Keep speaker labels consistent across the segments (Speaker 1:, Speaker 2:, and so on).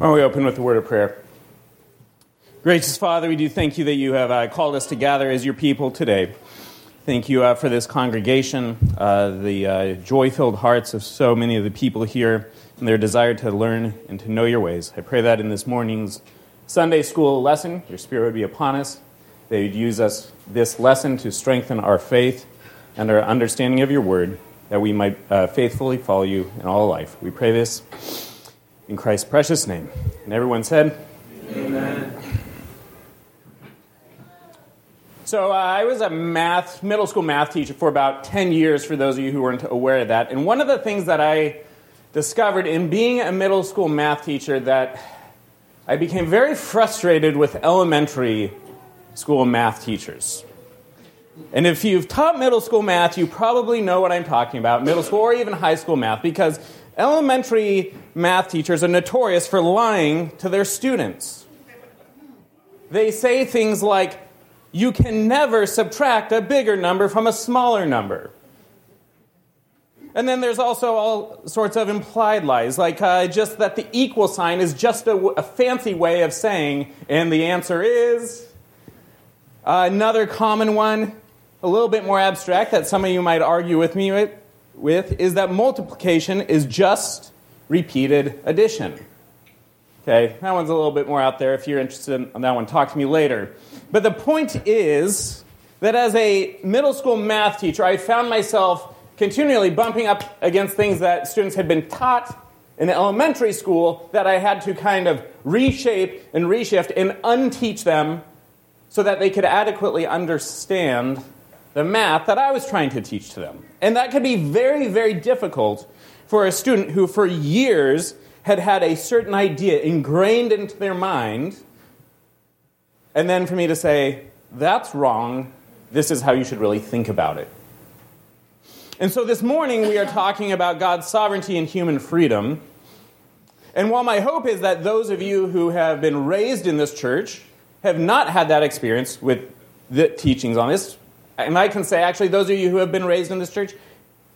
Speaker 1: Why don't we open with a word of prayer? Gracious Father, we do thank you that you have uh, called us to gather as your people today. Thank you uh, for this congregation, uh, the uh, joy filled hearts of so many of the people here, and their desire to learn and to know your ways. I pray that in this morning's Sunday school lesson, your Spirit would be upon us, that you'd use us this lesson to strengthen our faith and our understanding of your word, that we might uh, faithfully follow you in all life. We pray this in Christ's precious name. And everyone said,
Speaker 2: Amen.
Speaker 1: So uh, I was a math, middle school math teacher for about 10 years, for those of you who weren't aware of that. And one of the things that I discovered in being a middle school math teacher that I became very frustrated with elementary school math teachers. And if you've taught middle school math, you probably know what I'm talking about, middle school or even high school math, because elementary math teachers are notorious for lying to their students. They say things like, you can never subtract a bigger number from a smaller number. And then there's also all sorts of implied lies, like uh, just that the equal sign is just a, a fancy way of saying, and the answer is. Uh, another common one, a little bit more abstract, that some of you might argue with me with, with is that multiplication is just repeated addition. Okay, that one's a little bit more out there. If you're interested in that one, talk to me later. But the point is that as a middle school math teacher, I found myself continually bumping up against things that students had been taught in elementary school that I had to kind of reshape and reshift and unteach them so that they could adequately understand the math that I was trying to teach to them. And that could be very, very difficult for a student who, for years, had had a certain idea ingrained into their mind, and then for me to say, that's wrong, this is how you should really think about it. And so this morning we are talking about God's sovereignty and human freedom. And while my hope is that those of you who have been raised in this church have not had that experience with the teachings on this, and I can say actually, those of you who have been raised in this church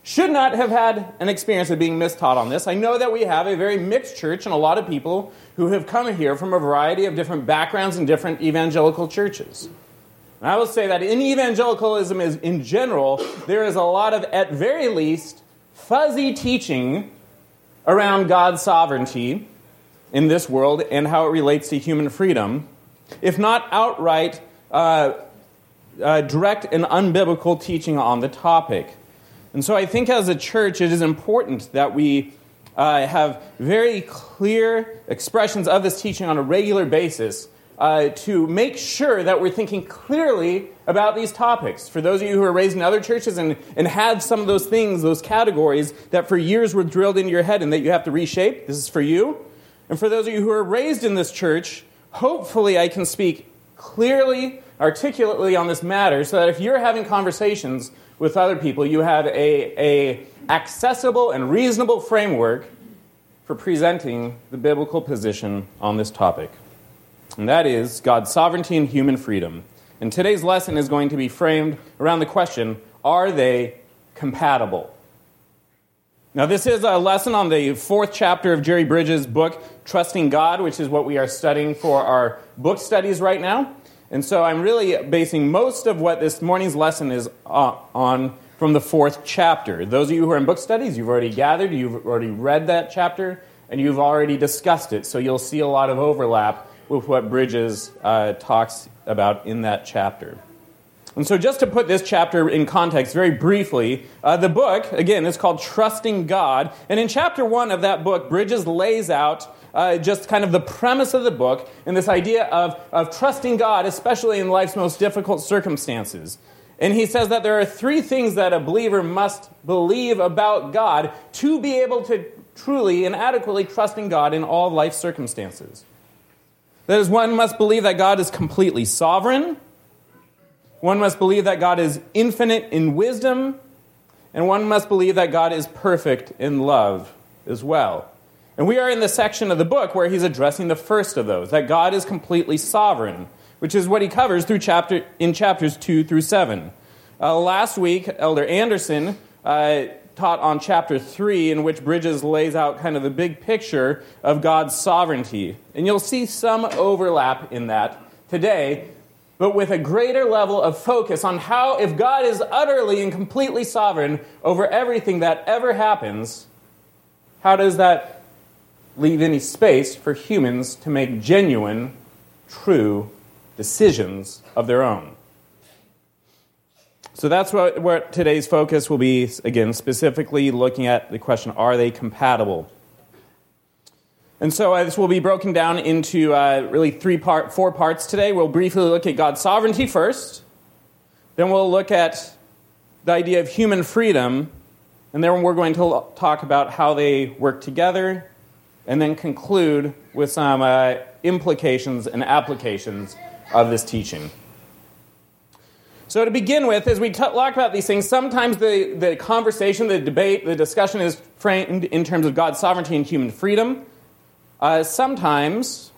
Speaker 1: should not have had an experience of being mistaught on this. I know that we have a very mixed church and a lot of people who have come here from a variety of different backgrounds and different evangelical churches. And I will say that in evangelicalism is, in general, there is a lot of, at very least, fuzzy teaching around God's sovereignty in this world and how it relates to human freedom, if not outright uh, uh, direct and unbiblical teaching on the topic. And so I think as a church, it is important that we uh, have very clear expressions of this teaching on a regular basis uh, to make sure that we're thinking clearly about these topics. For those of you who are raised in other churches and, and had some of those things, those categories that for years were drilled into your head and that you have to reshape, this is for you. And for those of you who are raised in this church, hopefully I can speak clearly, articulately on this matter so that if you're having conversations with other people, you have a, a accessible and reasonable framework for presenting the biblical position on this topic. And that is God's sovereignty and human freedom. And today's lesson is going to be framed around the question are they compatible? Now, this is a lesson on the fourth chapter of Jerry Bridges' book, Trusting God, which is what we are studying for our book studies right now. And so I'm really basing most of what this morning's lesson is uh, on from the fourth chapter. Those of you who are in book studies, you've already gathered, you've already read that chapter, and you've already discussed it. So you'll see a lot of overlap with what Bridges uh, talks about in that chapter. And so, just to put this chapter in context very briefly, uh, the book, again, is called Trusting God. And in chapter one of that book, Bridges lays out uh, just kind of the premise of the book and this idea of, of trusting God, especially in life's most difficult circumstances. And he says that there are three things that a believer must believe about God to be able to truly and adequately trust in God in all life circumstances. That is, one must believe that God is completely sovereign. One must believe that God is infinite in wisdom, and one must believe that God is perfect in love as well. And we are in the section of the book where he's addressing the first of those, that God is completely sovereign, which is what he covers through chapter, in chapters 2 through 7. Uh, last week, Elder Anderson uh, taught on chapter 3, in which Bridges lays out kind of the big picture of God's sovereignty. And you'll see some overlap in that today, but with a greater level of focus on how, if God is utterly and completely sovereign over everything that ever happens, how does that leave any space for humans to make genuine, true decisions of their own? So that's what, what today's focus will be, again, specifically looking at the question are they compatible? And so uh, this will be broken down into uh, really three part, four parts today. We'll briefly look at God's sovereignty first, then we'll look at the idea of human freedom, and then we're going to talk about how they work together, and then conclude with some uh, implications and applications of this teaching. So, to begin with, as we talk about these things, sometimes the, the conversation, the debate, the discussion is framed in terms of God's sovereignty and human freedom. Uh, sometimes,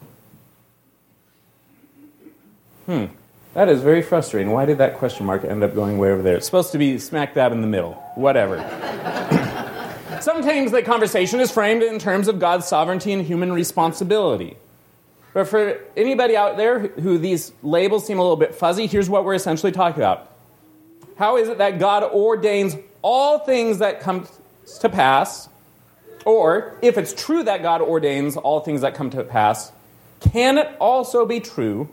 Speaker 1: hmm, that is very frustrating. Why did that question mark end up going way over there? It's supposed to be smack dab in the middle. Whatever. Sometimes the conversation is framed in terms of God's sovereignty and human responsibility. But for anybody out there who these labels seem a little bit fuzzy, here's what we're essentially talking about. How is it that God ordains all things that come to pass? Or, if it's true that God ordains all things that come to pass, can it also be true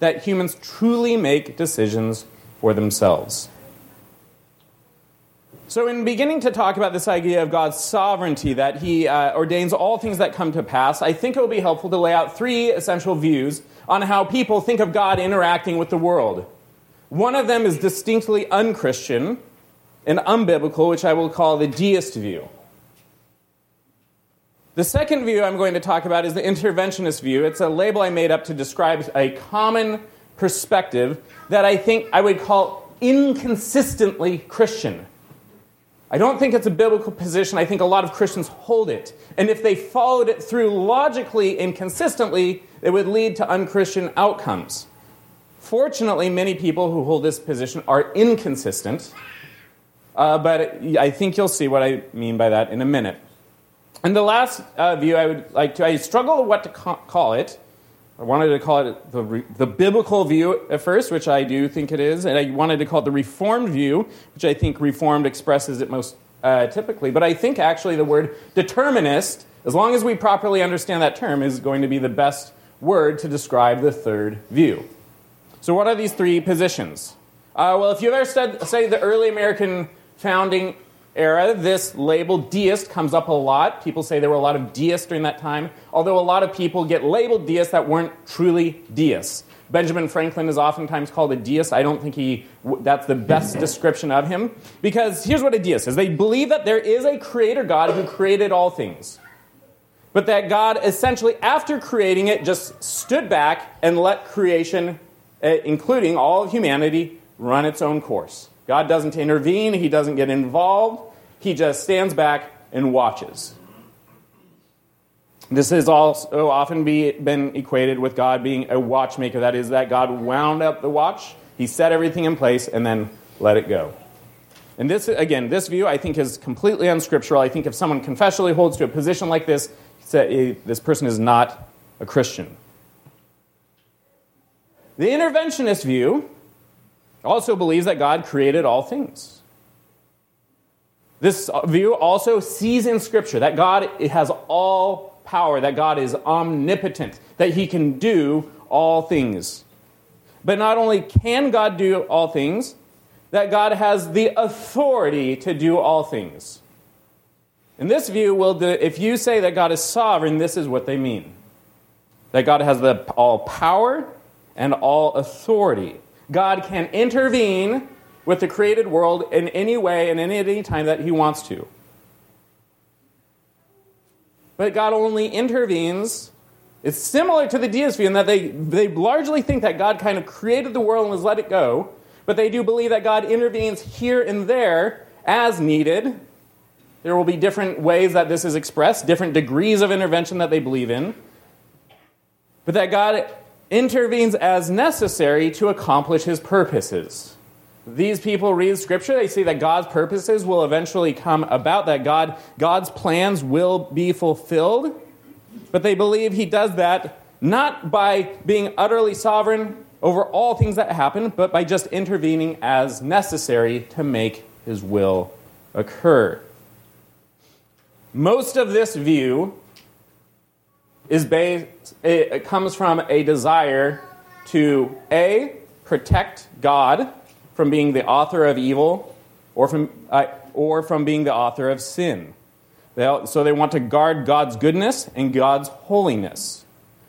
Speaker 1: that humans truly make decisions for themselves? So, in beginning to talk about this idea of God's sovereignty, that He uh, ordains all things that come to pass, I think it will be helpful to lay out three essential views on how people think of God interacting with the world. One of them is distinctly unchristian and unbiblical, which I will call the deist view. The second view I'm going to talk about is the interventionist view. It's a label I made up to describe a common perspective that I think I would call inconsistently Christian. I don't think it's a biblical position. I think a lot of Christians hold it. And if they followed it through logically and consistently, it would lead to unchristian outcomes. Fortunately, many people who hold this position are inconsistent, uh, but I think you'll see what I mean by that in a minute. And the last uh, view I would like to, I struggle what to ca- call it. I wanted to call it the, the biblical view at first, which I do think it is, and I wanted to call it the reformed view, which I think reformed expresses it most uh, typically. But I think actually the word determinist, as long as we properly understand that term, is going to be the best word to describe the third view. So, what are these three positions? Uh, well, if you've ever studied, the early American founding era, this label deist comes up a lot. People say there were a lot of deists during that time, although a lot of people get labeled deists that weren't truly deists. Benjamin Franklin is oftentimes called a deist. I don't think he that's the best description of him because here's what a deist is. They believe that there is a creator God who created all things. But that God essentially after creating it just stood back and let creation eh, including all of humanity run its own course. God doesn't intervene, He doesn't get involved, He just stands back and watches. This has also often be, been equated with God being a watchmaker. That is, that God wound up the watch, He set everything in place, and then let it go. And this, again, this view I think is completely unscriptural. I think if someone confessionally holds to a position like this, eh, this person is not a Christian. The interventionist view also believes that God created all things. This uh, view also sees in Scripture that God has all power, that God is omnipotent, that he can do all things. But not only can God do all things, that God has the authority to do all things. In this view, will if you say that God is sovereign, this is what they mean that God has the, all power and all authority. God can intervene with the created world in any way and in any time that he wants to. But God only intervenes. It's similar to the view in that they, they largely think that God kind of created the world and has let it go, but they do believe that God intervenes here and there as needed. There will be different ways that this is expressed, different degrees of intervention that they believe in. But that God intervenes as necessary to accomplish his purposes. These people read scripture, they see that God's purposes will eventually come about, that God, God's plans will be fulfilled. But they believe he does that not by being utterly sovereign over all things that happen, but by just intervening as necessary to make his will occur. Most of this view is based, it comes from a desire to A, protect God from being the author of evil or from, uh, or from being the author of sin. They, so they want to guard God's goodness and God's holiness.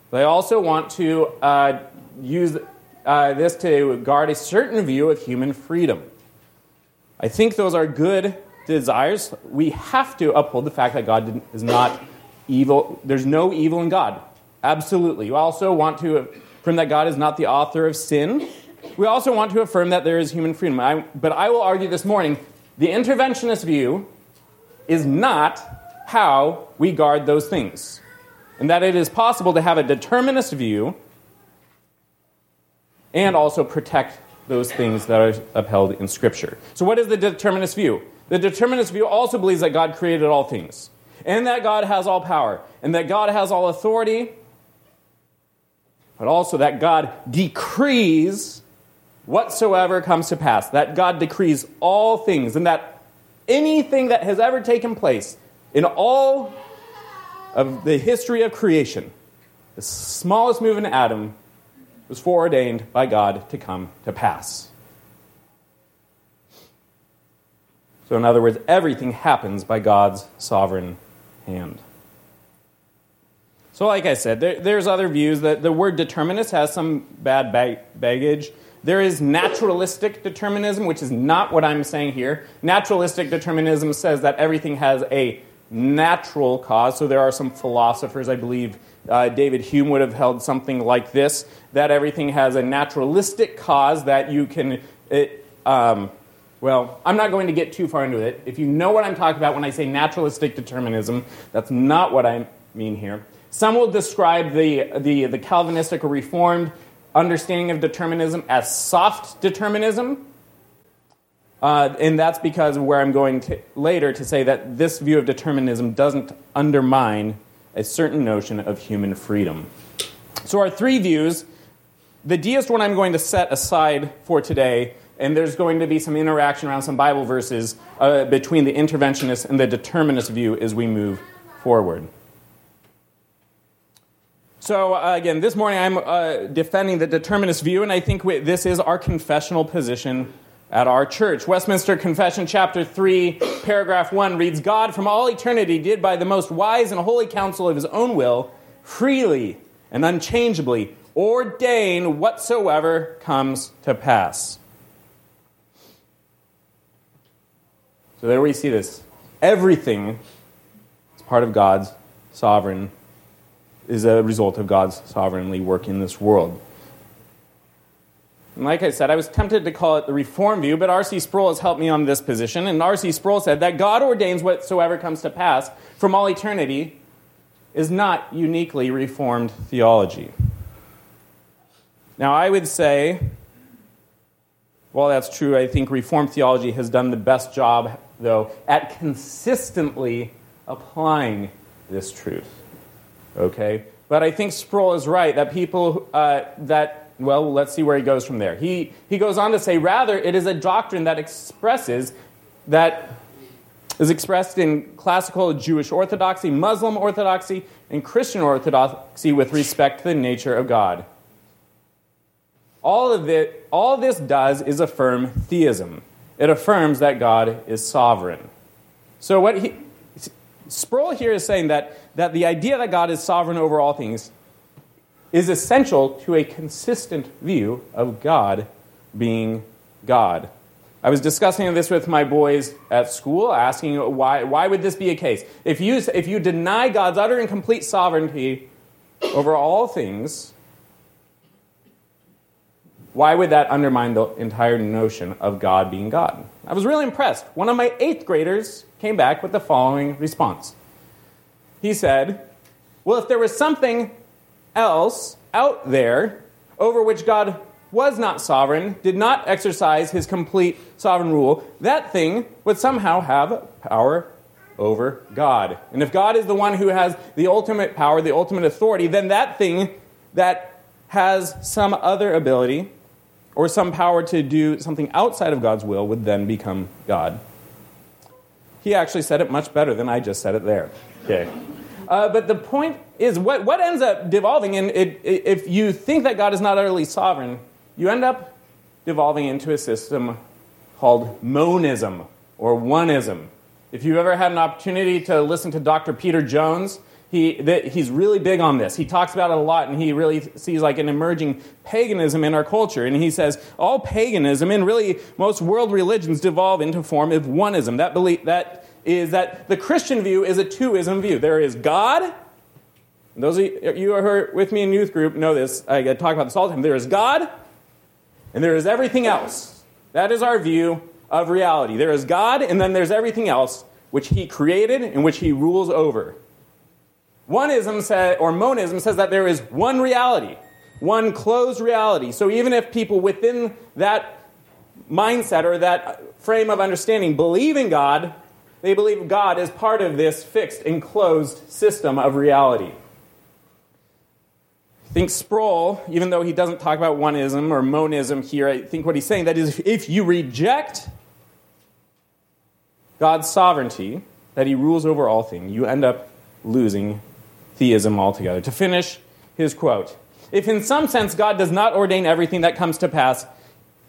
Speaker 1: They also want to uh, use uh, this to guard a certain view of human freedom. I think those are good desires. We have to uphold the fact that God is not evil. There's no evil in God. Absolutely. You also want to affirm that God is not the author of sin. We also want to affirm that there is human freedom. I, but I will argue this morning the interventionist view is not how we guard those things. And that it is possible to have a determinist view and also protect those things that are upheld in Scripture. So, what is the determinist view? The determinist view also believes that God created all things, and that God has all power, and that God has all authority, but also that God decrees whatsoever comes to pass, that God decrees all things, and that anything that has ever taken place in all of the history of creation, the smallest move in Adam was foreordained by God to come to pass. So, in other words, everything happens by God's sovereign hand. So, like I said, there, there's other views that the word determinist has some bad bag- baggage. There is naturalistic determinism, which is not what I'm saying here. Naturalistic determinism says that everything has a natural cause. So there are some philosophers, I believe uh, David Hume would have held something like this that everything has a naturalistic cause that you can. It, um, well, I'm not going to get too far into it. If you know what I'm talking about when I say naturalistic determinism, that's not what I mean here. Some will describe the, the, the Calvinistic or Reformed understanding of determinism as soft determinism. Uh, and that's because where I'm going to, later to say that this view of determinism doesn't undermine a certain notion of human freedom. So, our three views the deist one I'm going to set aside for today, and there's going to be some interaction around some Bible verses uh, between the interventionist and the determinist view as we move forward. So, uh, again, this morning I'm uh, defending the determinist view, and I think we, this is our confessional position at our church. Westminster Confession, chapter 3, paragraph 1 reads God from all eternity did by the most wise and holy counsel of his own will freely and unchangeably ordain whatsoever comes to pass. So there we see this. Everything is part of God's sovereign, is a result of God's sovereignly work in this world. And like I said, I was tempted to call it the reform view, but R.C. Sproul has helped me on this position. And R.C. Sproul said that God ordains whatsoever comes to pass from all eternity is not uniquely reformed theology. Now, I would say, well, that's true. I think Reformed theology has done the best job, though, at consistently applying this truth. Okay? But I think Sproul is right that people uh, that, well, let's see where he goes from there. He, he goes on to say, rather, it is a doctrine that expresses, that is expressed in classical Jewish orthodoxy, Muslim orthodoxy, and Christian orthodoxy with respect to the nature of God. All of it, all this does is affirm theism. It affirms that God is sovereign. So what he, Sproul here is saying that, that the idea that God is sovereign over all things is essential to a consistent view of God being God. I was discussing this with my boys at school, asking why, why would this be a case? If you, if you deny God's utter and complete sovereignty over all things, why would that undermine the entire notion of God being God? I was really impressed. One of my eighth graders came back with the following response. He said, Well, if there was something else out there over which God was not sovereign, did not exercise his complete sovereign rule, that thing would somehow have power over God. And if God is the one who has the ultimate power, the ultimate authority, then that thing that has some other ability or some power to do something outside of God's will would then become God. He actually said it much better than I just said it there. Okay. Uh, but the point is, what, what ends up devolving in, it, if you think that God is not utterly sovereign, you end up devolving into a system called monism or oneism. If you've ever had an opportunity to listen to Dr. Peter Jones, he, that he's really big on this. He talks about it a lot, and he really sees like an emerging paganism in our culture. And he says all paganism and really most world religions devolve into form of oneism. That belief that is that the Christian view is a twoism view. There is God. Those of you who are with me in youth group know this. I talk about this all the time. There is God, and there is everything else. That is our view of reality. There is God, and then there's everything else which He created and which He rules over. Oneism says, or monism says that there is one reality, one closed reality. So even if people within that mindset or that frame of understanding believe in God, they believe God is part of this fixed, enclosed system of reality. I think Sproul, even though he doesn't talk about oneism or monism here, I think what he's saying that is if you reject God's sovereignty, that he rules over all things, you end up losing theism altogether. To finish his quote If in some sense God does not ordain everything that comes to pass,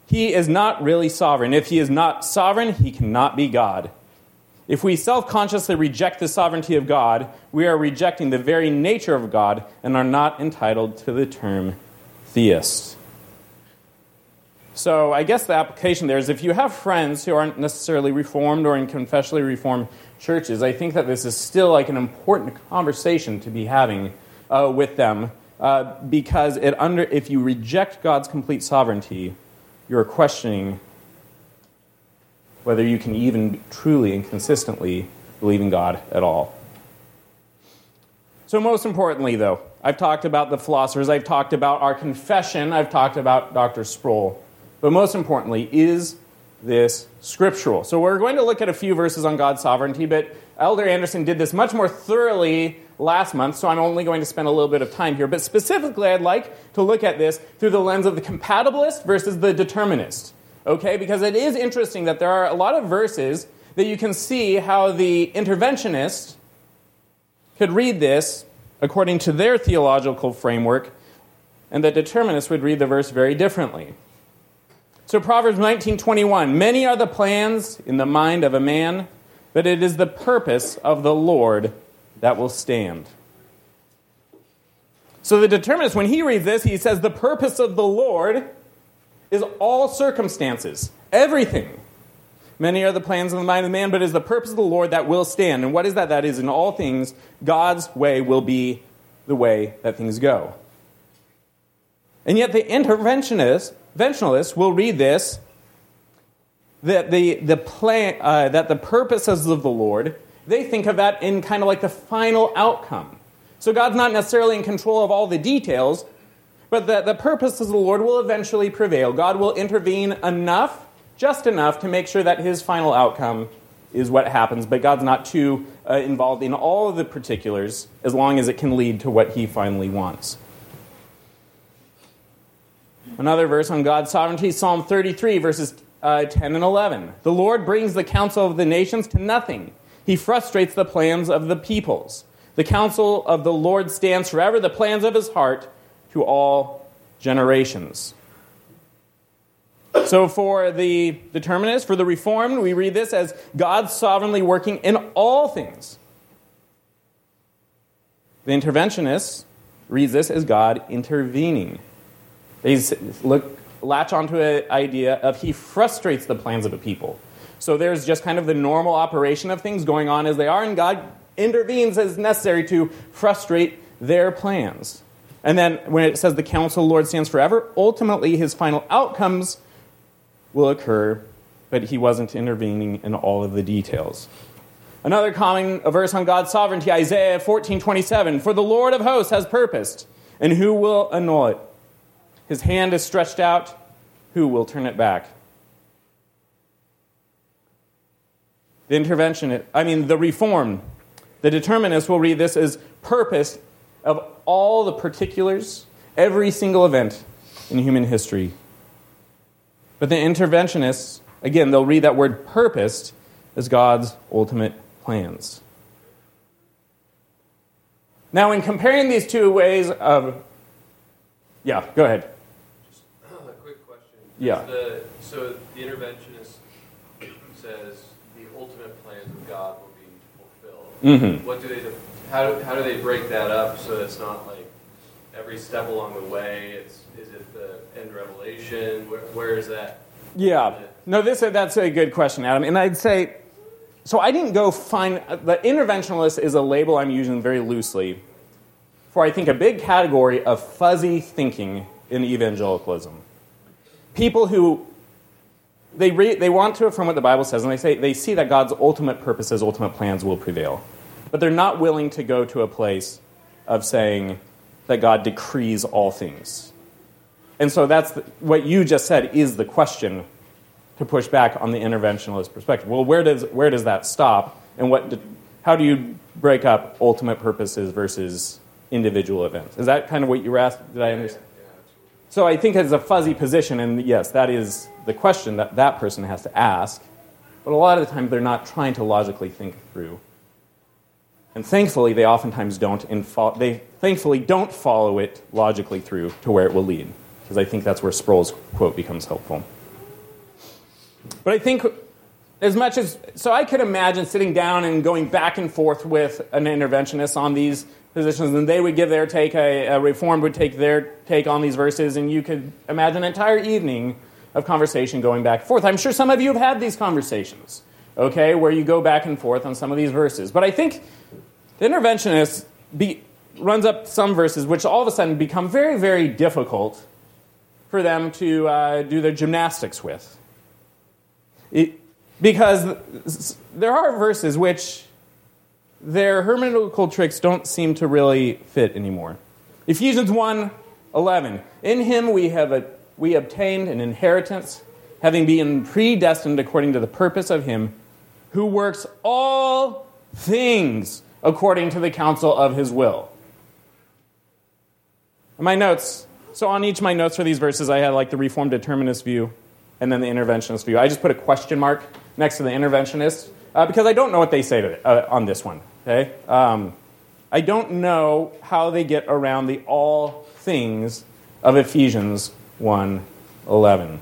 Speaker 1: he is not really sovereign. If he is not sovereign, he cannot be God. If we self consciously reject the sovereignty of God, we are rejecting the very nature of God and are not entitled to the term theist. So, I guess the application there is if you have friends who aren't necessarily reformed or in confessionally reformed churches, I think that this is still like an important conversation to be having uh, with them uh, because it under, if you reject God's complete sovereignty, you're questioning whether you can even truly and consistently believe in God at all. So, most importantly, though, I've talked about the philosophers, I've talked about our confession, I've talked about Dr. Sproul. But most importantly, is this scriptural? So, we're going to look at a few verses on God's sovereignty, but Elder Anderson did this much more thoroughly last month, so I'm only going to spend a little bit of time here. But specifically, I'd like to look at this through the lens of the compatibilist versus the determinist okay? Because it is interesting that there are a lot of verses that you can see how the interventionist could read this according to their theological framework, and the determinist would read the verse very differently. So Proverbs 19:21, many are the plans in the mind of a man, but it is the purpose of the Lord that will stand. So the determinist, when he reads this, he says, The purpose of the Lord is all circumstances, everything. Many are the plans in the mind of man, but it is the purpose of the Lord that will stand. And what is that? That is, in all things, God's way will be the way that things go. And yet, the interventionist, interventionalists will read this that the, the plan, uh, that the purposes of the Lord, they think of that in kind of like the final outcome. So God's not necessarily in control of all the details, but the, the purposes of the Lord will eventually prevail. God will intervene enough, just enough, to make sure that his final outcome is what happens, but God's not too uh, involved in all of the particulars as long as it can lead to what he finally wants. Another verse on God's sovereignty, Psalm 33, verses uh, 10 and 11. The Lord brings the counsel of the nations to nothing, he frustrates the plans of the peoples. The counsel of the Lord stands forever, the plans of his heart to all generations. So, for the determinist, for the reformed, we read this as God sovereignly working in all things. The interventionist reads this as God intervening. They look, latch onto an idea of He frustrates the plans of a people. So there's just kind of the normal operation of things going on as they are, and God intervenes as necessary to frustrate their plans. And then when it says the counsel of the Lord stands forever, ultimately his final outcomes will occur, but he wasn't intervening in all of the details. Another common verse on God's sovereignty, Isaiah 14:27, "For the Lord of hosts has purposed, and who will annul it? His hand is stretched out, who will turn it back? The intervention, I mean, the reform, the determinist will read this as purpose of all the particulars, every single event in human history. But the interventionists, again, they'll read that word purposed as God's ultimate plans. Now, in comparing these two ways of. Yeah, go ahead.
Speaker 2: Just a quick question.
Speaker 1: Yeah.
Speaker 2: The, so the interventionist says the ultimate plans of God will be fulfilled.
Speaker 1: Mm-hmm.
Speaker 2: What do they? How, do- how do they break that up so it's not like every step along the way? It's is it the end revelation? Where, where is that?
Speaker 1: Yeah. No, this that's a good question, Adam. And I'd say, so I didn't go find the interventionalist is a label I'm using very loosely for I think a big category of fuzzy thinking in evangelicalism. People who they re, they want to affirm what the Bible says, and they say they see that God's ultimate purposes, ultimate plans will prevail, but they're not willing to go to a place of saying that God decrees all things. And so that's the, what you just said is the question to push back on the interventionalist perspective. Well, where does, where does that stop? And what, how do you break up ultimate purposes versus individual events? Is that kind of what you were asking? Did I understand? So I think it's a fuzzy position, and yes, that is the question that that person has to ask. But a lot of the time, they're not trying to logically think through. And thankfully, they oftentimes don't. They thankfully don't follow it logically through to where it will lead because I think that's where Sproul's quote becomes helpful. But I think, as much as, so I could imagine sitting down and going back and forth with an interventionist on these positions, and they would give their take, a, a reform would take their take on these verses, and you could imagine an entire evening of conversation going back and forth. I'm sure some of you have had these conversations, okay, where you go back and forth on some of these verses. But I think the interventionist be, runs up some verses which all of a sudden become very, very difficult for them to uh, do their gymnastics with. It, because there are verses which their hermeneutical tricks don't seem to really fit anymore. Ephesians 1 11. In him we have a, we obtained an inheritance, having been predestined according to the purpose of him who works all things according to the counsel of his will. My notes, so on each of my notes for these verses, I had like the Reformed Determinist view and then the Interventionist view. I just put a question mark next to the Interventionist uh, because I don't know what they say to, uh, on this one. Okay, um, I don't know how they get around the all things of Ephesians 1 11.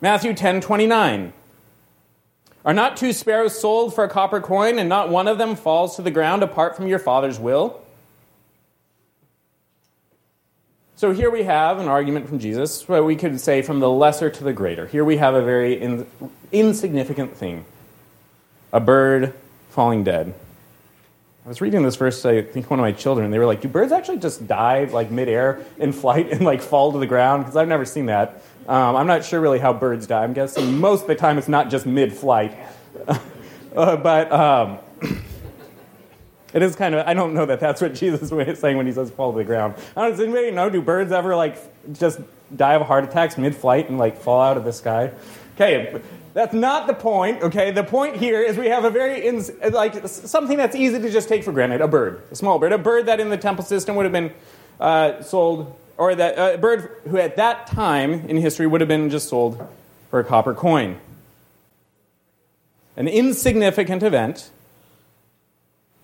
Speaker 1: Matthew 10 29. Are not two sparrows sold for a copper coin, and not one of them falls to the ground apart from your Father's will? So here we have an argument from Jesus, but we could say from the lesser to the greater. Here we have a very in, insignificant thing a bird falling dead. I was reading this verse, I think one of my children, they were like, Do birds actually just dive like midair in flight and like fall to the ground? Because I've never seen that. Um, I'm not sure really how birds die. I'm guessing most of the time it's not just mid flight. uh, but um, it is kind of, I don't know that that's what Jesus is saying when he says fall to the ground. I don't, does anybody know, do birds ever like just die of heart attacks mid flight and like fall out of the sky? Okay, that's not the point, okay? The point here is we have a very, ins- like, something that's easy to just take for granted a bird, a small bird, a bird that in the temple system would have been uh, sold, or that uh, a bird who at that time in history would have been just sold for a copper coin. An insignificant event,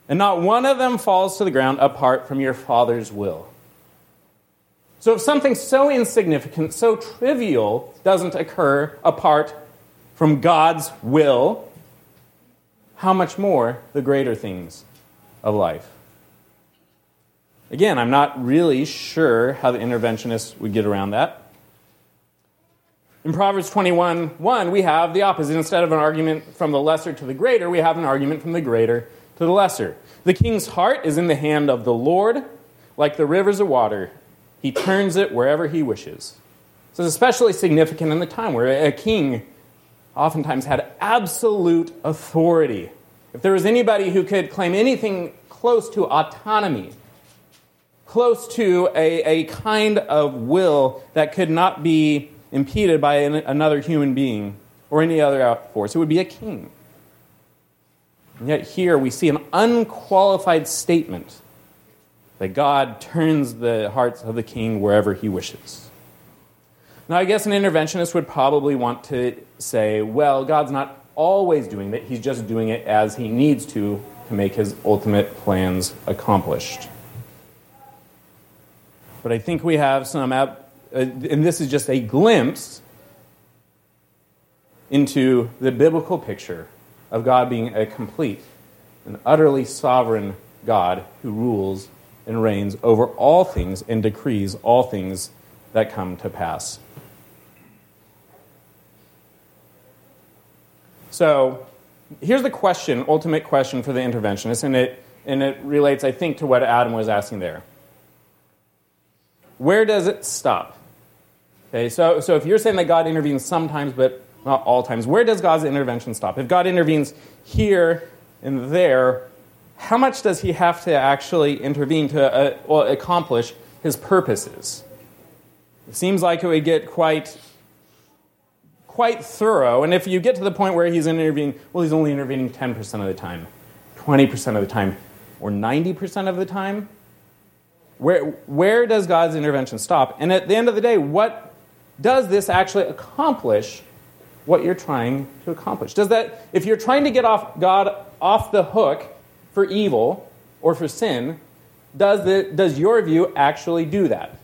Speaker 1: and not one of them falls to the ground apart from your Father's will. So if something so insignificant, so trivial, doesn't occur apart from God's will, how much more the greater things of life? Again, I'm not really sure how the interventionists would get around that. In Proverbs 21 1, we have the opposite. Instead of an argument from the lesser to the greater, we have an argument from the greater to the lesser. The king's heart is in the hand of the Lord, like the rivers of water. He turns it wherever he wishes. So it's especially significant in the time where a king oftentimes had absolute authority. If there was anybody who could claim anything close to autonomy close to a, a kind of will that could not be impeded by an, another human being or any other force. It would be a king. And yet, here we see an unqualified statement that God turns the hearts of the king wherever he wishes. Now, I guess an interventionist would probably want to say, well, God's not always doing that, he's just doing it as he needs to to make his ultimate plans accomplished. But I think we have some, uh, and this is just a glimpse into the biblical picture of God being a complete and utterly sovereign God who rules and reigns over all things and decrees all things that come to pass. So, here's the question, ultimate question for the interventionist, and it, and it relates, I think, to what Adam was asking there. Where does it stop? Okay, so, so if you're saying that God intervenes sometimes, but not all times, where does God's intervention stop? If God intervenes here and there, how much does he have to actually intervene to uh, well, accomplish his purposes? It seems like it would get quite quite thorough. And if you get to the point where he's intervening, well, he's only intervening 10% of the time, 20% of the time, or 90% of the time, where, where does God's intervention stop? And at the end of the day, what does this actually accomplish what you're trying to accomplish? Does that, if you're trying to get off God off the hook for evil or for sin, does, the, does your view actually do that?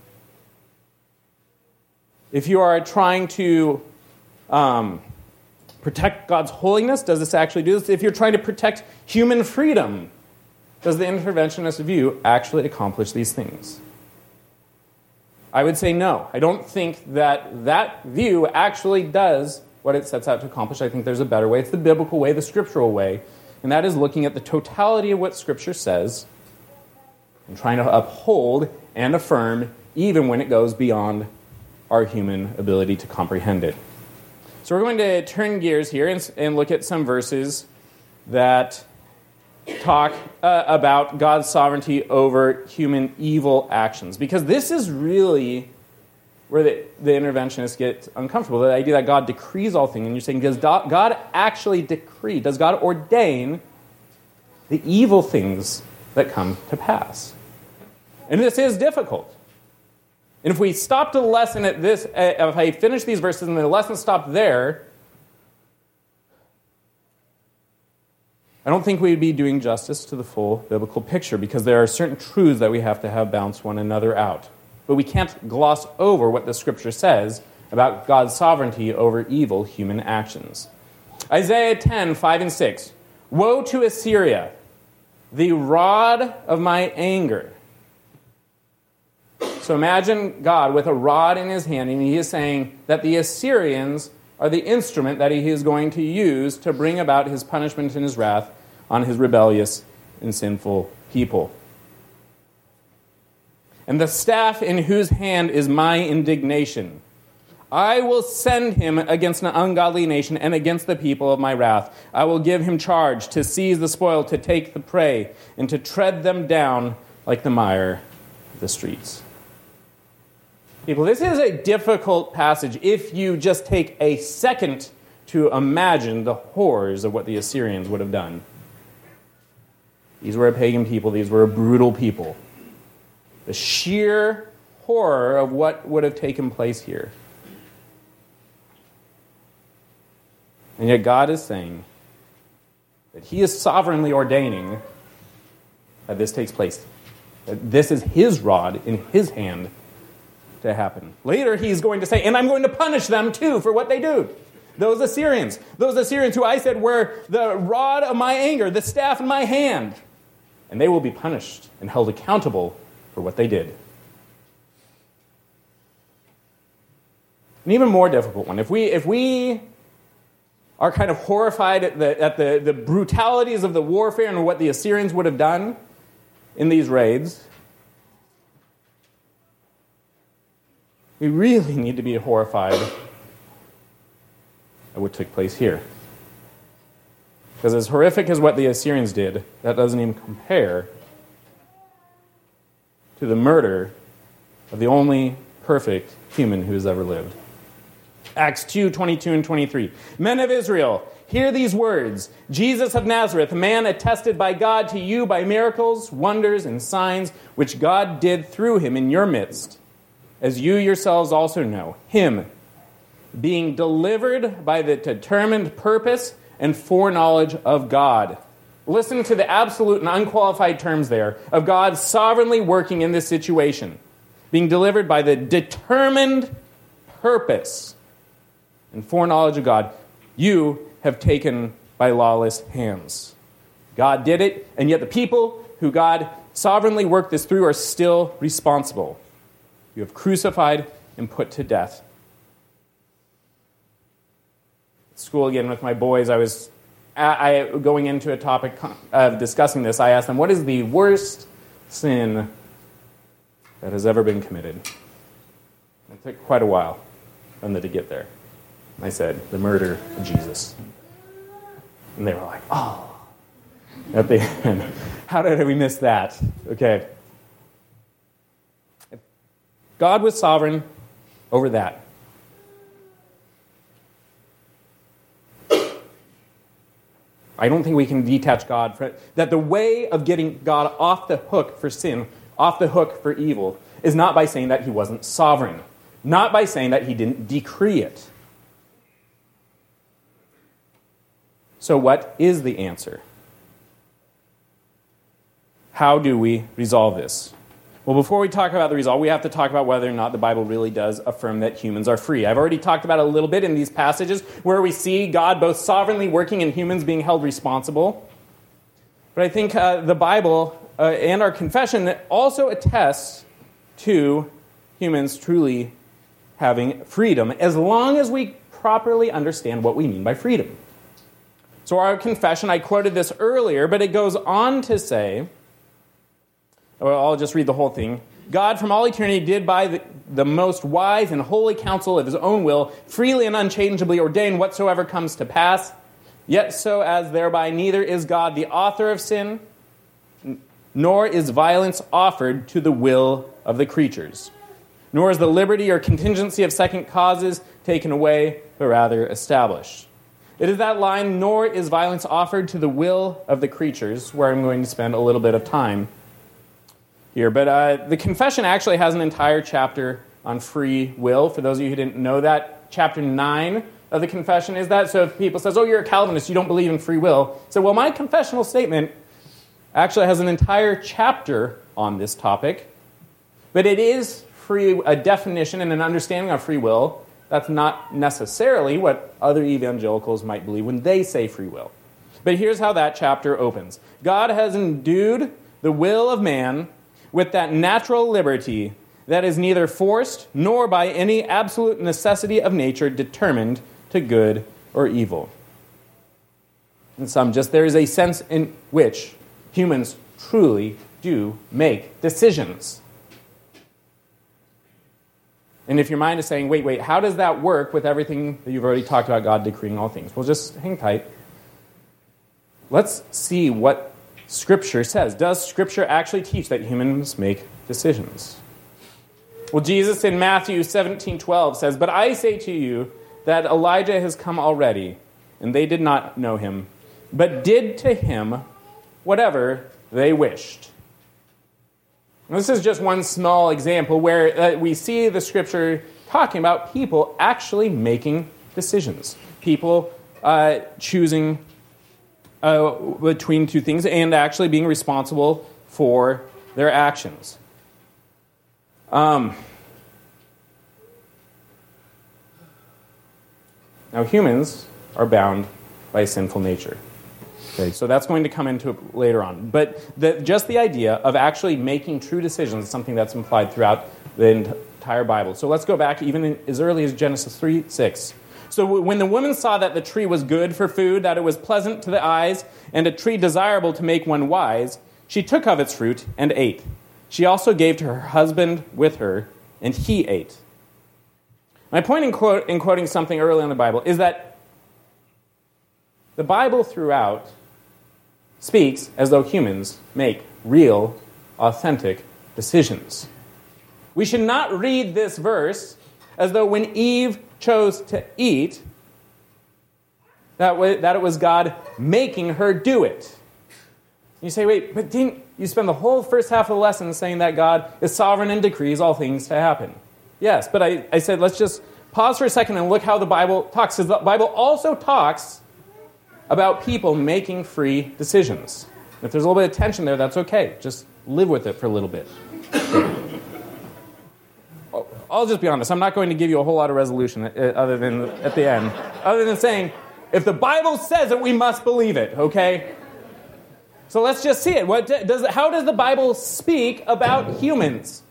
Speaker 1: If you are trying to um, protect God's holiness? Does this actually do this? If you're trying to protect human freedom, does the interventionist view actually accomplish these things? I would say no. I don't think that that view actually does what it sets out to accomplish. I think there's a better way. It's the biblical way, the scriptural way, and that is looking at the totality of what Scripture says and trying to uphold and affirm even when it goes beyond our human ability to comprehend it. So we're going to turn gears here and, and look at some verses that talk uh, about God's sovereignty over human evil actions. Because this is really where the, the interventionists get uncomfortable. The idea that God decrees all things. And you're saying, does God actually decree? Does God ordain the evil things that come to pass? And this is difficult. And if we stopped the lesson at this, uh, if I finish these verses and the lesson stopped there, I don't think we'd be doing justice to the full biblical picture because there are certain truths that we have to have balance one another out. But we can't gloss over what the scripture says about God's sovereignty over evil human actions. Isaiah 10, 5 and 6. Woe to Assyria, the rod of my anger so imagine God with a rod in his hand, and he is saying that the Assyrians are the instrument that he is going to use to bring about his punishment and his wrath on his rebellious and sinful people. And the staff in whose hand is my indignation. I will send him against an ungodly nation and against the people of my wrath. I will give him charge to seize the spoil, to take the prey, and to tread them down like the mire of the streets. People, this is a difficult passage if you just take a second to imagine the horrors of what the Assyrians would have done. These were a pagan people, these were a brutal people. The sheer horror of what would have taken place here. And yet, God is saying that He is sovereignly ordaining that this takes place. That this is His rod in His hand to happen. Later, he's going to say, and I'm going to punish them too for what they do. Those Assyrians, those Assyrians who I said were the rod of my anger, the staff in my hand. And they will be punished and held accountable for what they did. An even more difficult one. If we, if we are kind of horrified at, the, at the, the brutalities of the warfare and what the Assyrians would have done in these raids, We really need to be horrified at what took place here. Because as horrific as what the Assyrians did, that doesn't even compare the murder of the only perfect human who has ever lived. Acts 2 22 and 23. Men of Israel, hear these words Jesus of Nazareth, a man attested by God to you by miracles, wonders, and signs which God did through him in your midst, as you yourselves also know. Him, being delivered by the determined purpose and foreknowledge of God. Listen to the absolute and unqualified terms there of God sovereignly working in this situation, being delivered by the determined purpose and foreknowledge of God, you have taken by lawless hands. God did it, and yet the people who God sovereignly worked this through are still responsible. You have crucified and put to death. At school again with my boys, I was I, going into a topic of discussing this. I asked them, "What is the worst sin that has ever been committed?" It took quite a while for them to get there. I said, the murder of Jesus. And they were like, oh. At the end. How did we miss that? Okay. God was sovereign over that. I don't think we can detach God from that. The way of getting God off the hook for sin, off the hook for evil, is not by saying that he wasn't sovereign, not by saying that he didn't decree it. So, what is the answer? How do we resolve this? Well, before we talk about the result, we have to talk about whether or not the Bible really does affirm that humans are free. I've already talked about it a little bit in these passages where we see God both sovereignly working and humans being held responsible. But I think uh, the Bible uh, and our confession also attests to humans truly having freedom as long as we properly understand what we mean by freedom. So, our confession, I quoted this earlier, but it goes on to say, well, I'll just read the whole thing. God from all eternity did by the, the, most wise and holy counsel of his own will freely and unchangeably ordain whatsoever comes to pass, yet so as thereby neither is God the author of sin, nor is violence offered to the will of the creatures, nor is the liberty or contingency of second causes taken away, but rather established. It is that line, nor is violence offered to the will of the creatures, where I'm going to spend a little bit of time here. But uh, the confession actually has an entire chapter on free will. For those of you who didn't know that, chapter 9 of the confession is that. So if people says, oh, you're a Calvinist, you don't believe in free will. So, well, my confessional statement actually has an entire chapter on this topic. But it is free, a definition and an understanding of free will that's not necessarily what other evangelicals might believe when they say free will. But here's how that chapter opens God has endued the will of man with that natural liberty that is neither forced nor by any absolute necessity of nature determined to good or evil. In some, just there is a sense in which humans truly do make decisions. And if your mind is saying, wait, wait, how does that work with everything that you've already talked about God decreeing all things? Well, just hang tight. Let's see what Scripture says. Does Scripture actually teach that humans make decisions? Well, Jesus in Matthew 17 12 says, But I say to you that Elijah has come already, and they did not know him, but did to him whatever they wished. This is just one small example where uh, we see the scripture talking about people actually making decisions, people uh, choosing uh, between two things and actually being responsible for their actions. Um, now, humans are bound by sinful nature. Okay, so that's going to come into it later on. But the, just the idea of actually making true decisions is something that's implied throughout the entire Bible. So let's go back even in, as early as Genesis 3 6. So when the woman saw that the tree was good for food, that it was pleasant to the eyes, and a tree desirable to make one wise, she took of its fruit and ate. She also gave to her husband with her, and he ate. My point in, quote, in quoting something early in the Bible is that the Bible throughout speaks as though humans make real, authentic decisions. We should not read this verse as though when Eve chose to eat, that, way, that it was God making her do it. You say, wait, but didn't you spend the whole first half of the lesson saying that God is sovereign and decrees all things to happen? Yes, but I, I said, let's just pause for a second and look how the Bible talks. Because the Bible also talks about people making free decisions. If there's a little bit of tension there, that's okay. Just live with it for a little bit. I'll just be honest. I'm not going to give you a whole lot of resolution uh, other than at the end, other than saying, if the Bible says it, we must believe it, okay? So let's just see it. What does, how does the Bible speak about humans?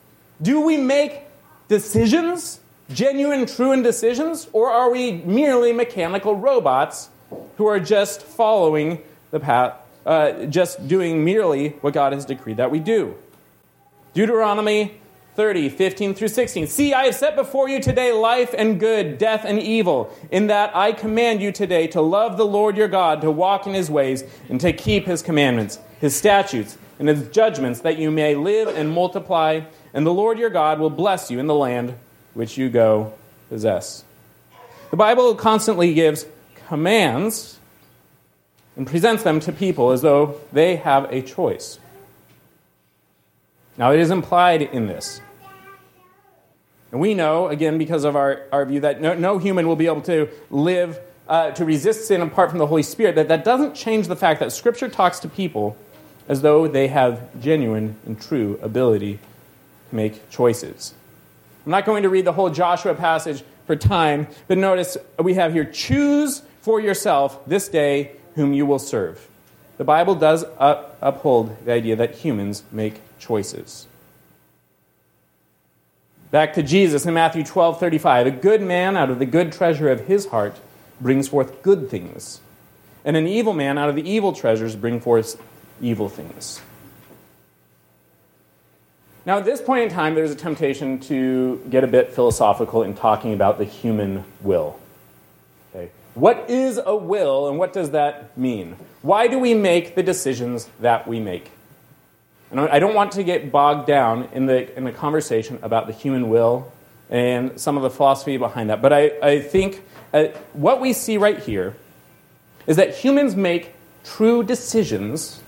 Speaker 1: Do we make decisions, genuine, true and decisions, or are we merely mechanical robots who are just following the path, uh, just doing merely what God has decreed that we do? Deuteronomy 30, 15 through 16. See, I have set before you today life and good, death and evil, in that I command you today to love the Lord your God, to walk in his ways, and to keep his commandments, his statutes, and his judgments, that you may live and multiply, and the Lord your God will bless you in the land which you go possess. The Bible constantly gives commands and presents them to people as though they have a choice. Now, it is implied in this. And we know, again, because of our, our view, that no, no human will be able to live, uh, to resist sin apart from the Holy Spirit, that that doesn't change the fact that Scripture talks to people as though they have genuine and true ability to make choices. I'm not going to read the whole Joshua passage for time, but notice we have here choose for yourself this day whom you will serve. The Bible does up, uphold the idea that humans make choices. Back to Jesus in Matthew 12 35. A good man out of the good treasure of his heart brings forth good things, and an evil man out of the evil treasures bring forth evil things. Now, at this point in time, there's a temptation to get a bit philosophical in talking about the human will. Okay. What is a will, and what does that mean? Why do we make the decisions that we make? And I don't want to get bogged down in the, in the conversation about the human will and some of the philosophy behind that. But I, I think uh, what we see right here is that humans make true decisions,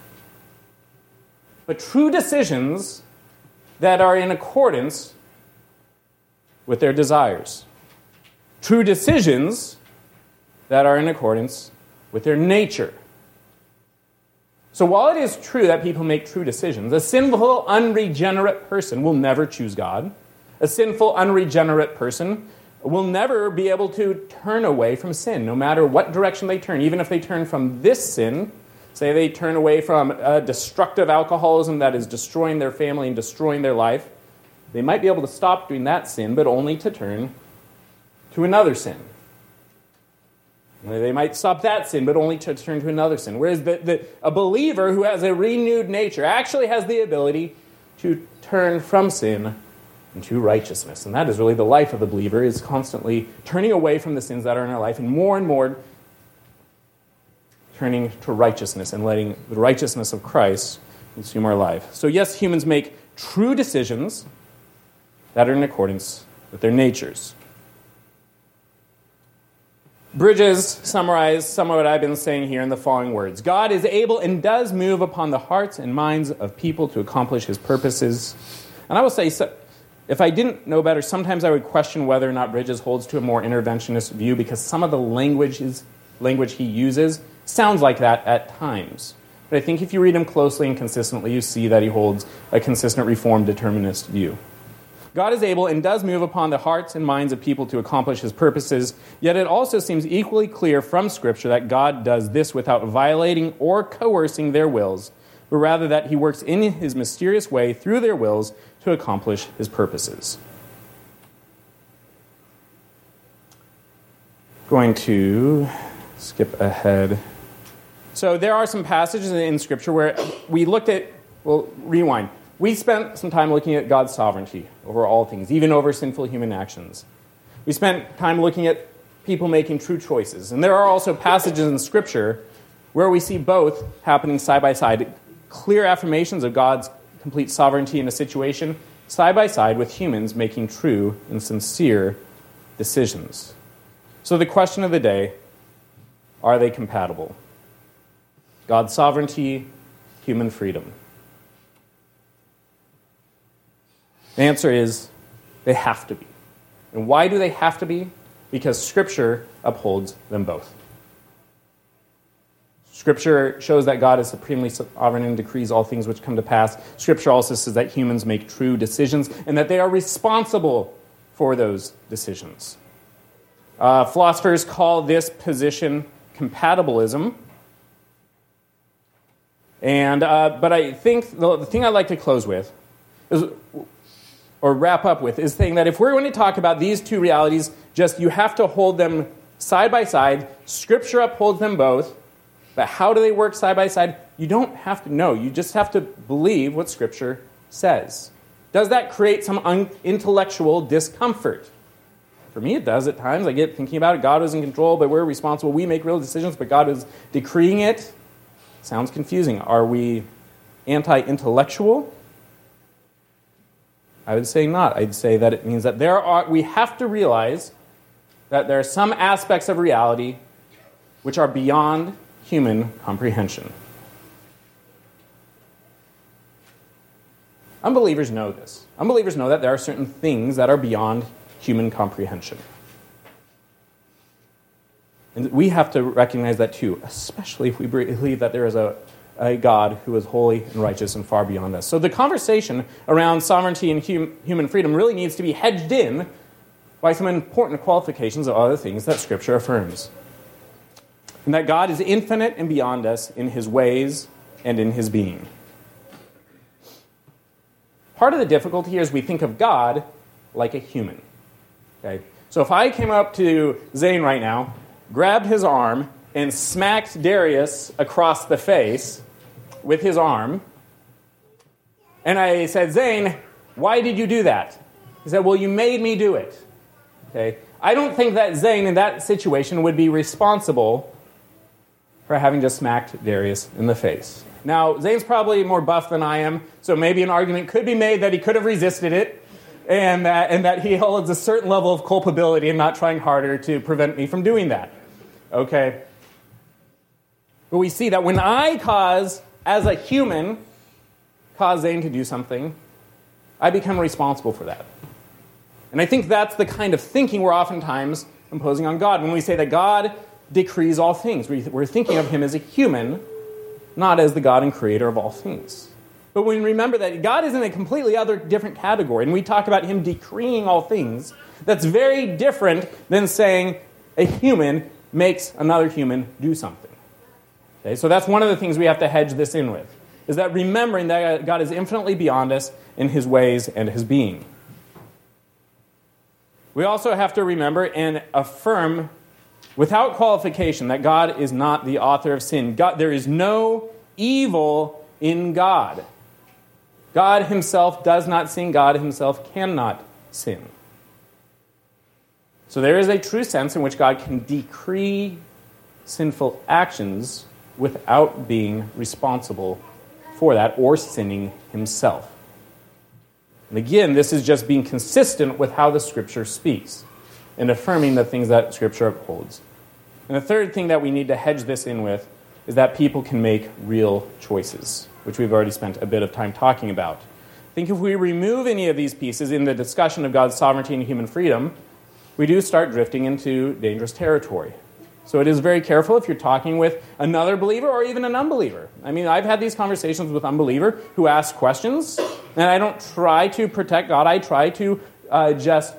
Speaker 1: but true decisions that are in accordance with their desires. True decisions that are in accordance with their nature. So while it is true that people make true decisions, a sinful, unregenerate person will never choose God. A sinful, unregenerate person will never be able to turn away from sin, no matter what direction they turn. Even if they turn from this sin, say they turn away from a destructive alcoholism that is destroying their family and destroying their life, they might be able to stop doing that sin, but only to turn to another sin. They might stop that sin, but only to turn to another sin. Whereas the, the, a believer who has a renewed nature actually has the ability to turn from sin into righteousness. And that is really the life of the believer, is constantly turning away from the sins that are in our life and more and more turning to righteousness and letting the righteousness of Christ consume our life. So, yes, humans make true decisions that are in accordance with their natures. Bridges summarize some of what I've been saying here in the following words God is able and does move upon the hearts and minds of people to accomplish his purposes. And I will say, if I didn't know better, sometimes I would question whether or not Bridges holds to a more interventionist view because some of the language, language he uses sounds like that at times. But I think if you read him closely and consistently, you see that he holds a consistent reform determinist view. God is able and does move upon the hearts and minds of people to accomplish his purposes, yet it also seems equally clear from Scripture that God does this without violating or coercing their wills, but rather that he works in his mysterious way through their wills to accomplish his purposes. Going to skip ahead. So there are some passages in Scripture where we looked at, well, rewind we spent some time looking at God's sovereignty over all things, even over sinful human actions. We spent time looking at people making true choices. And there are also passages in Scripture where we see both happening side by side clear affirmations of God's complete sovereignty in a situation side by side with humans making true and sincere decisions. So, the question of the day are they compatible? God's sovereignty, human freedom. The answer is they have to be. And why do they have to be? Because Scripture upholds them both. Scripture shows that God is supremely sovereign and decrees all things which come to pass. Scripture also says that humans make true decisions and that they are responsible for those decisions. Uh, philosophers call this position compatibilism. And, uh, but I think the, the thing I'd like to close with is or wrap up with is saying that if we're going to talk about these two realities, just you have to hold them side by side. Scripture upholds them both. But how do they work side by side? You don't have to know. You just have to believe what Scripture says. Does that create some un- intellectual discomfort? For me, it does at times. I get thinking about it. God is in control, but we're responsible. We make real decisions, but God is decreeing it. Sounds confusing. Are we anti intellectual? I would say not. I'd say that it means that there are, we have to realize that there are some aspects of reality which are beyond human comprehension. Unbelievers know this. Unbelievers know that there are certain things that are beyond human comprehension. And we have to recognize that too, especially if we believe that there is a a God who is holy and righteous and far beyond us. So the conversation around sovereignty and hum- human freedom really needs to be hedged in by some important qualifications of other things that Scripture affirms. And that God is infinite and beyond us in his ways and in his being. Part of the difficulty here is we think of God like a human. Okay? So if I came up to Zane right now, grabbed his arm, and smacked Darius across the face, with his arm. And I said, Zane, why did you do that? He said, Well, you made me do it. Okay? I don't think that Zane in that situation would be responsible for having just smacked Darius in the face. Now, Zane's probably more buff than I am, so maybe an argument could be made that he could have resisted it and that, and that he holds a certain level of culpability in not trying harder to prevent me from doing that. Okay? But we see that when I cause as a human, cause Zane to do something, I become responsible for that. And I think that's the kind of thinking we're oftentimes imposing on God. When we say that God decrees all things, we're thinking of him as a human, not as the God and creator of all things. But when we remember that God is in a completely other different category, and we talk about him decreeing all things, that's very different than saying a human makes another human do something. Okay, so that's one of the things we have to hedge this in with, is that remembering that God is infinitely beyond us in his ways and his being. We also have to remember and affirm without qualification that God is not the author of sin. God, there is no evil in God. God himself does not sin, God himself cannot sin. So there is a true sense in which God can decree sinful actions without being responsible for that or sinning himself. And again, this is just being consistent with how the Scripture speaks and affirming the things that Scripture upholds. And the third thing that we need to hedge this in with is that people can make real choices, which we've already spent a bit of time talking about. I think if we remove any of these pieces in the discussion of God's sovereignty and human freedom, we do start drifting into dangerous territory. So it is very careful if you're talking with another believer or even an unbeliever. I mean, I've had these conversations with unbeliever who ask questions, and I don't try to protect God. I try to uh, just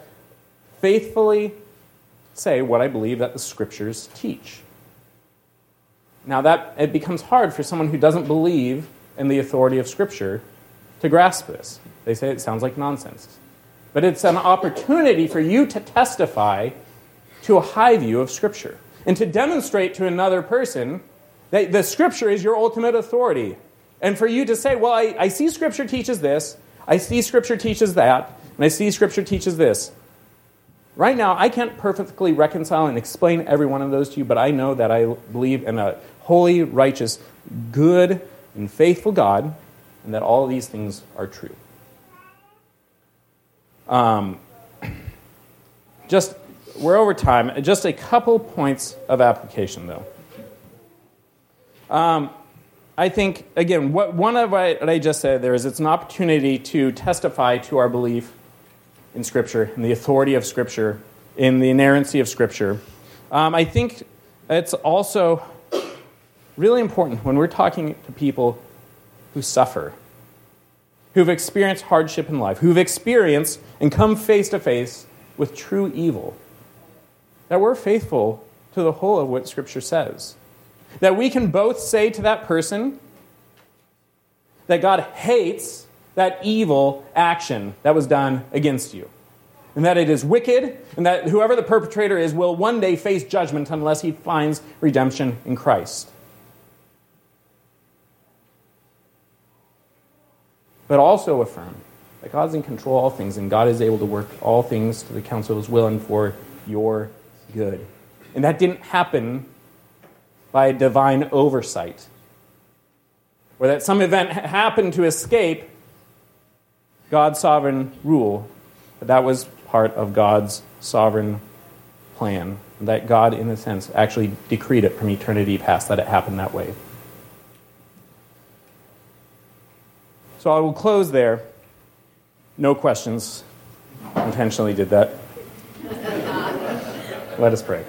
Speaker 1: faithfully say what I believe that the scriptures teach. Now that it becomes hard for someone who doesn't believe in the authority of scripture to grasp this. They say it sounds like nonsense. But it's an opportunity for you to testify to a high view of scripture and to demonstrate to another person that the scripture is your ultimate authority. And for you to say, well, I, I see scripture teaches this, I see scripture teaches that, and I see scripture teaches this. Right now, I can't perfectly reconcile and explain every one of those to you, but I know that I believe in a holy, righteous, good, and faithful God, and that all these things are true. Um, just, we're over time. Just a couple points of application, though. Um, I think, again, what, one of what I just said there is it's an opportunity to testify to our belief in Scripture, in the authority of Scripture, in the inerrancy of Scripture. Um, I think it's also really important when we're talking to people who suffer, who've experienced hardship in life, who've experienced and come face to face with true evil, that we're faithful to the whole of what Scripture says. That we can both say to that person that God hates that evil action that was done against you. And that it is wicked, and that whoever the perpetrator is will one day face judgment unless he finds redemption in Christ. But also affirm that God is in control of all things, and God is able to work all things to the counsel of his will and for your good. And that didn't happen by divine oversight, or that some event happened to escape God's sovereign rule, but that was part of God's sovereign plan. That God, in a sense, actually decreed it from eternity past, that it happened that way. So I will close there. No questions. Intentionally did that. Let us pray.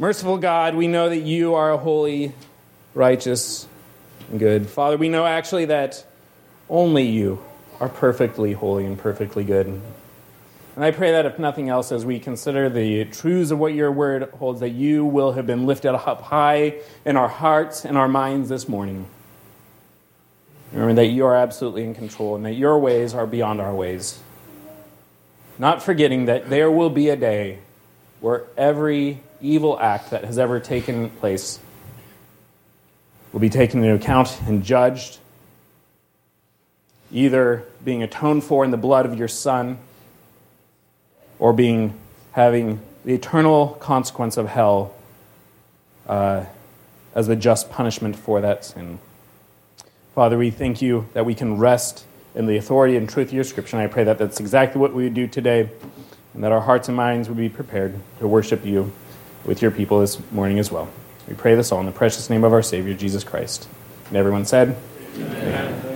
Speaker 1: Merciful God, we know that you are a holy, righteous, and good. Father, we know actually that only you are perfectly holy and perfectly good. And I pray that if nothing else, as we consider the truths of what your word holds, that you will have been lifted up high in our hearts and our minds this morning. Remember that you are absolutely in control and that your ways are beyond our ways. Not forgetting that there will be a day where every evil act that has ever taken place will be taken into account and judged, either being atoned for in the blood of your Son or being having the eternal consequence of hell uh, as the just punishment for that sin. Father, we thank you that we can rest in the authority and truth of your scripture. And I pray that that's exactly what we would do today, and that our hearts and minds would be prepared to worship you with your people this morning as well. We pray this all in the precious name of our Savior, Jesus Christ. And everyone said, Amen. Amen.